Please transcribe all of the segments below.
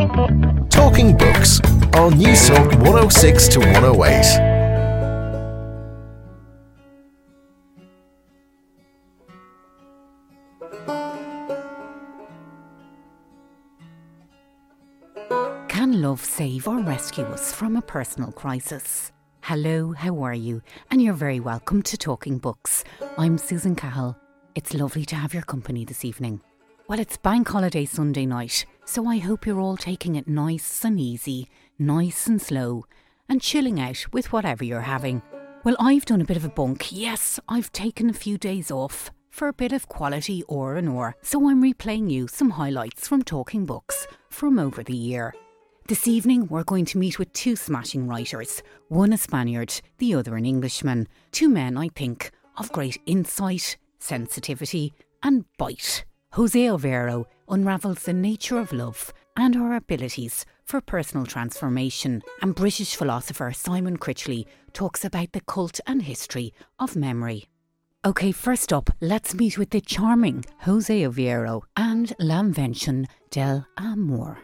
Talking Books on News Talk 106 to 108. Can love save or rescue us from a personal crisis? Hello, how are you? And you're very welcome to Talking Books. I'm Susan Cahill. It's lovely to have your company this evening. Well, it's Bank Holiday Sunday night, so I hope you're all taking it nice and easy, nice and slow, and chilling out with whatever you're having. Well, I've done a bit of a bunk. Yes, I've taken a few days off for a bit of quality or and or, so I'm replaying you some highlights from Talking Books from over the year. This evening, we're going to meet with two smashing writers, one a Spaniard, the other an Englishman. Two men, I think, of great insight, sensitivity, and bite. Jose Ovejero unravels the nature of love and our abilities for personal transformation, and British philosopher Simon Critchley talks about the cult and history of memory. Okay, first up, let's meet with the charming Jose Ovejero and La Invención del Amor.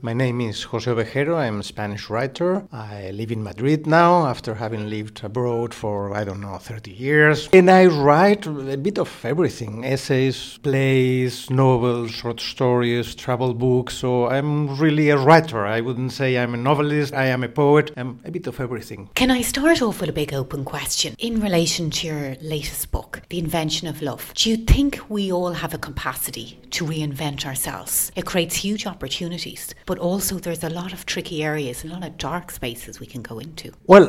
My name is Jose Ovejero. I'm a Spanish writer. I live in Madrid now after having lived abroad for, I don't know, 30 years. And I write a bit of everything essays, plays, novels, short stories, travel books. So I'm really a writer. I wouldn't say I'm a novelist, I am a poet. I'm a bit of everything. Can I start off with a big open question in relation to your latest book, The Invention of Love? Do you think we all have a capacity to reinvent ourselves? It creates huge opportunities but also there's a lot of tricky areas, a lot of dark spaces we can go into. Well,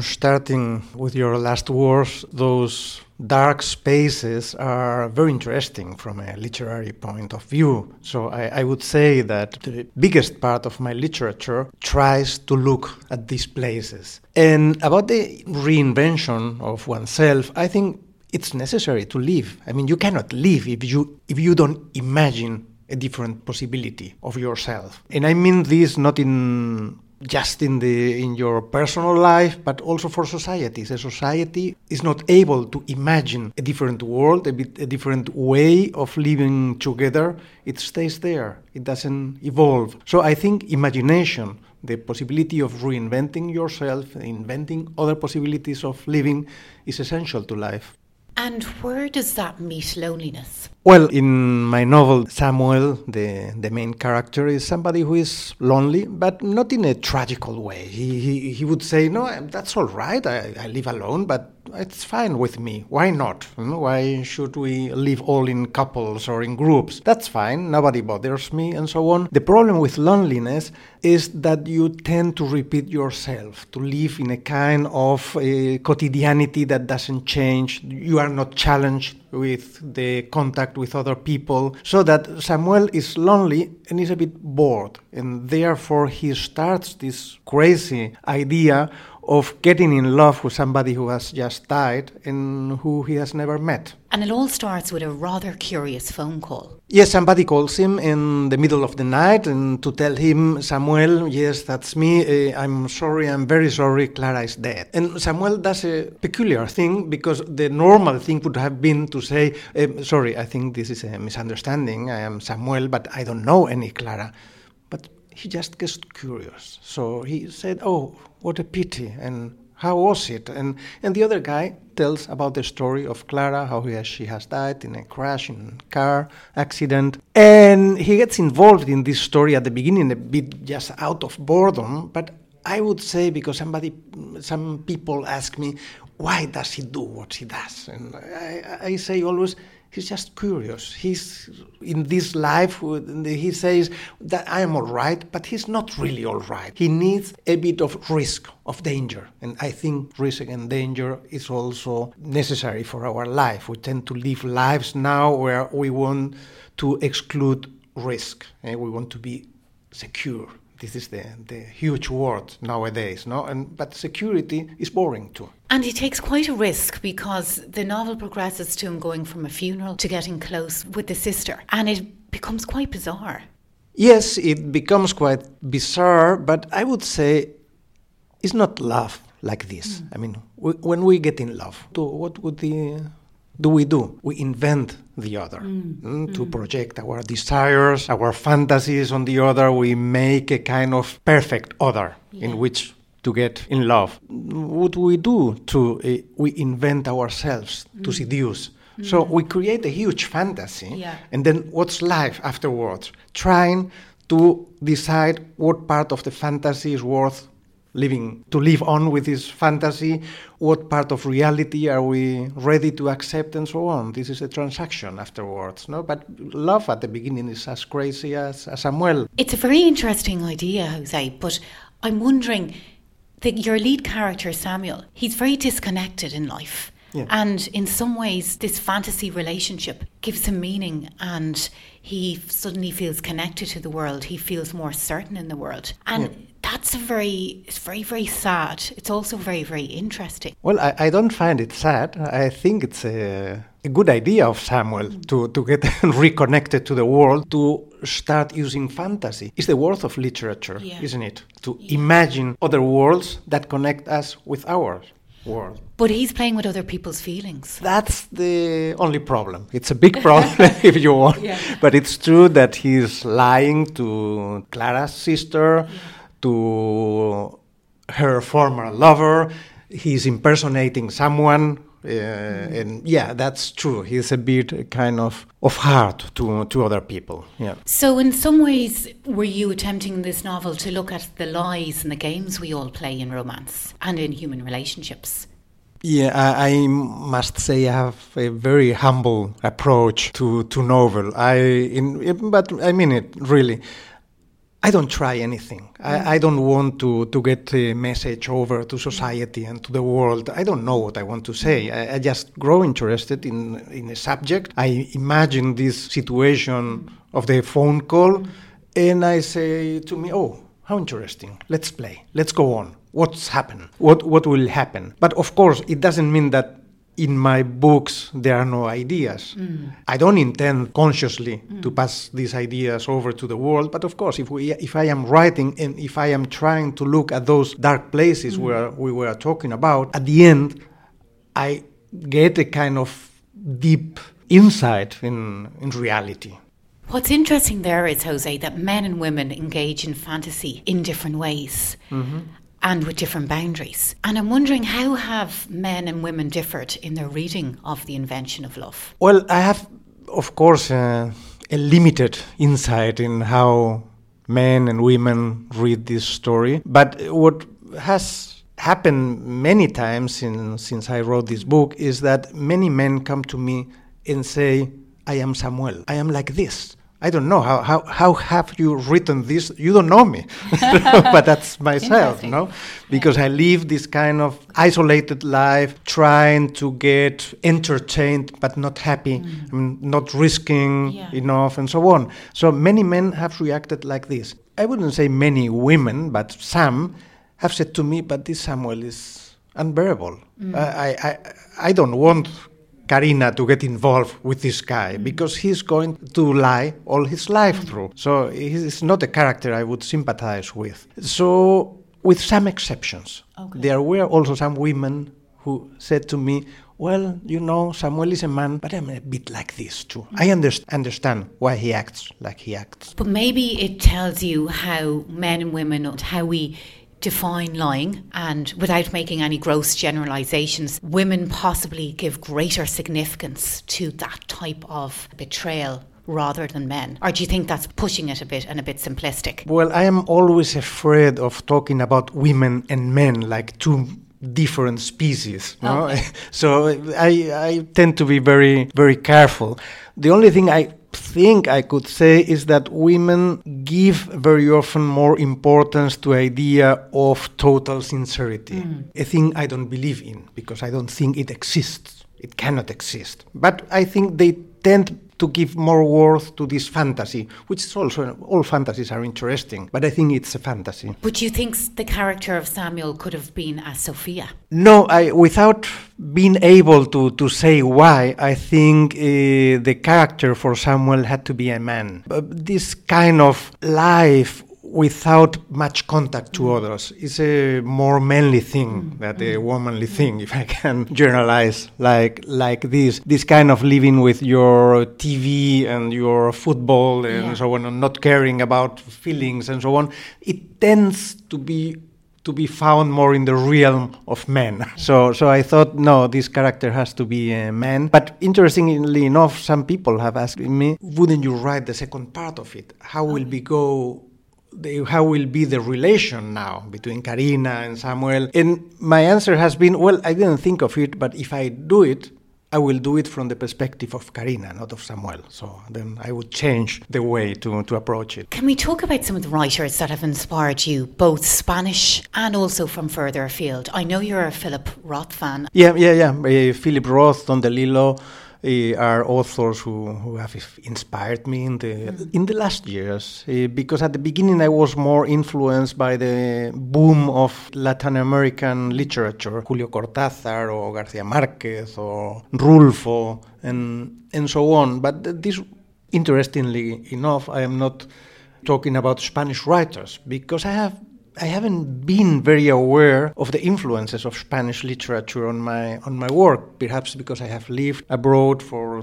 starting with your last words, those dark spaces are very interesting from a literary point of view. So I, I, would say that the biggest part of my literature tries to look at these places. And about the reinvention of oneself, I think it's necessary to live. I mean, you cannot live if you if you don't imagine a different possibility of yourself. And I mean this not in just in the in your personal life but also for societies a society is not able to imagine a different world a bit a different way of living together. It stays there. It doesn't evolve. So i think imagination the possibility of reinventing yourself inventing other possibilities of living is essential to life and where does that meet loneliness? Well, in my novel, Samuel, the, the main character, is somebody who is lonely, but not in a tragical way. He, he, he would say, No, that's all right. I, I live alone, but it's fine with me. Why not? Hmm? Why should we live all in couples or in groups? That's fine. Nobody bothers me, and so on. The problem with loneliness is that you tend to repeat yourself, to live in a kind of a quotidianity that doesn't change. You are not challenged with the contact with other people, so that Samuel is lonely and is a bit bored, and therefore he starts this crazy idea of getting in love with somebody who has just died and who he has never met. And it all starts with a rather curious phone call. Yes, somebody calls him in the middle of the night and to tell him, Samuel, yes, that's me. Uh, I'm sorry, I'm very sorry, Clara is dead. And Samuel does a peculiar thing because the normal thing would have been to say, uh, sorry, I think this is a misunderstanding. I am Samuel, but I don't know any Clara. He just gets curious. So he said, oh, what a pity, and how was it? And, and the other guy tells about the story of Clara, how has, she has died in a crash in a car accident. And he gets involved in this story at the beginning a bit just out of boredom, but I would say because somebody, some people ask me, why does he do what he does? And I, I say always, he's just curious. He's in this life, he says that I am all right, but he's not really all right. He needs a bit of risk, of danger. And I think risk and danger is also necessary for our life. We tend to live lives now where we want to exclude risk, and eh? we want to be secure this is the, the huge word nowadays, no? And but security is boring too. And he takes quite a risk because the novel progresses to him going from a funeral to getting close with the sister, and it becomes quite bizarre. Yes, it becomes quite bizarre, but I would say it's not love like this. Mm. I mean, when we get in love, what would the do we do? We invent the other mm, to project our desires, our fantasies on the other. We make a kind of perfect other Yeah. in which to get in love. What do we do to uh, we invent ourselves to seduce? So we create a huge fantasy, Yeah. and then what's life afterwards? Trying to decide what part of the fantasy is worth living to live on with this fantasy what part of reality are we ready to accept and so on this is a transaction afterwards no but love at the beginning is as crazy as, as samuel It's a very interesting idea, Jose, but I'm wondering that your lead character, Samuel, he's very disconnected in life. Yeah. And in some ways, this fantasy relationship gives him meaning and he suddenly feels connected to the world. He feels more certain in the world. And that's a very, it's very, very sad. It's also very, very interesting. well i, I don't find it sad i think it's a, a good idea of samuel mm. to, to get reconnected to the world to start using fantasy it's the worth of literature Yeah. isn't it to imagine other worlds that connect us with our world But he's playing with other people's feelings. That's the only problem. It's a big problem if you want. Yeah. But it's true that he's lying to Clara's sister, to her former lover. He's impersonating someone. Uh, And yeah, that's true. He's a bit kind of of hard to, to other people. Yeah. So, in some ways, were you attempting this novel to look at the lies and the games we all play in romance and in human relationships? Yeah, I, I must say I have a very humble approach to, to novel. I, in, but I mean it really. I don't try anything. I, mm. I don't want to, to get a message over to society and to the world. I don't know what I want to say. Mm. I, I just grow interested in, in a subject. I imagine this situation of the phone call, and I say to me, "Oh, how interesting! Let's play. Let's go on. What's happened? What what will happen?" But of course, it doesn't mean that in my books there are no ideas. Mm. I don't intend consciously mm. to pass these ideas over to the world, but of course, if we if I am writing and if I am trying to look at those dark places mm. where we were talking about, at the end, I get a kind of deep insight in in reality. What's interesting there is, Jose, that men and women engage in fantasy in different ways. Mm-hmm. And with different boundaries. And I'm wondering how have men and women differed in their reading of the invention of love? Well, I have, of course, uh, a limited insight in how men and women read this story. But what has happened many times in, since I wrote this book is that many men come to me and say, I am Samuel. I am like this. I don't know how, how, how have you written this? You don't know me, but that's myself, no? Because I live this kind of isolated life, trying to get entertained but not happy, mm. I mean, not risking Yeah. enough, and so on. So many men have reacted like this. I wouldn't say many women, but some have said to me, "But this Samuel is unbearable. Mm. I, I, I, I don't want." Karina to get involved with this guy mm-hmm. because he's going to lie all his life mm-hmm. through. So he's not a character I would sympathize with. So, with some exceptions, Okay. there were also some women who said to me, Well, you know, Samuel is a man, but I'm a bit like this too. Mm-hmm. I underst- understand why he acts like he acts. But maybe it tells you how men and women, how we define lying, and without making any gross generalizations, women possibly give greater significance to that type of betrayal rather than men. Or do you think that's pushing it a bit and a bit simplistic? Well, I am always afraid of talking about women and men like two different species. No? So I, I tend to be very, very careful. The only thing I think I could say is that women give very often more importance to idea of total sincerity, mm. a thing I don't believe in because I don't think it exists. It cannot exist. But I think they tend to give more worth to this fantasy, which is also all fantasies are interesting, but I think it's a fantasy. But you think the character of Samuel could have been as Sophia? No, I, without being able to, to say why, I think uh, the character for Samuel had to be a man. But this kind of life without much contact to others. It's a more manly thing than a womanly thing, if I can generalize like like this. This kind of living with your TV and your football and Yeah. so on, and not caring about feelings and so on. It tends to be to be found more in the realm of men. So, so I thought, no, this character has to be a man. But interestingly enough, some people have asked me, wouldn't you write the second part of it? How will we go? The, how will be the relation now between Karina and Samuel? And my answer has been, well, I didn't think of it, but if I do it, I will do it from the perspective of Karina, not of Samuel. So then I would change the way to, to approach it. Can we talk about some of the writers that have inspired you, both Spanish and also from further afield? I know you're a Philip Roth fan. Yeah, yeah, yeah. Uh, Philip Roth, Don DeLillo uh, are authors who, who have inspired me in the in the last years. Uh, because at the beginning I was more influenced by the boom of Latin American literature, Julio Cortázar or Garcia Marquez or Rulfo and and so on. But this, interestingly enough, I am not talking about Spanish writers because I have I haven't been very aware of the influences of Spanish literature on my on my work, perhaps because I have lived abroad for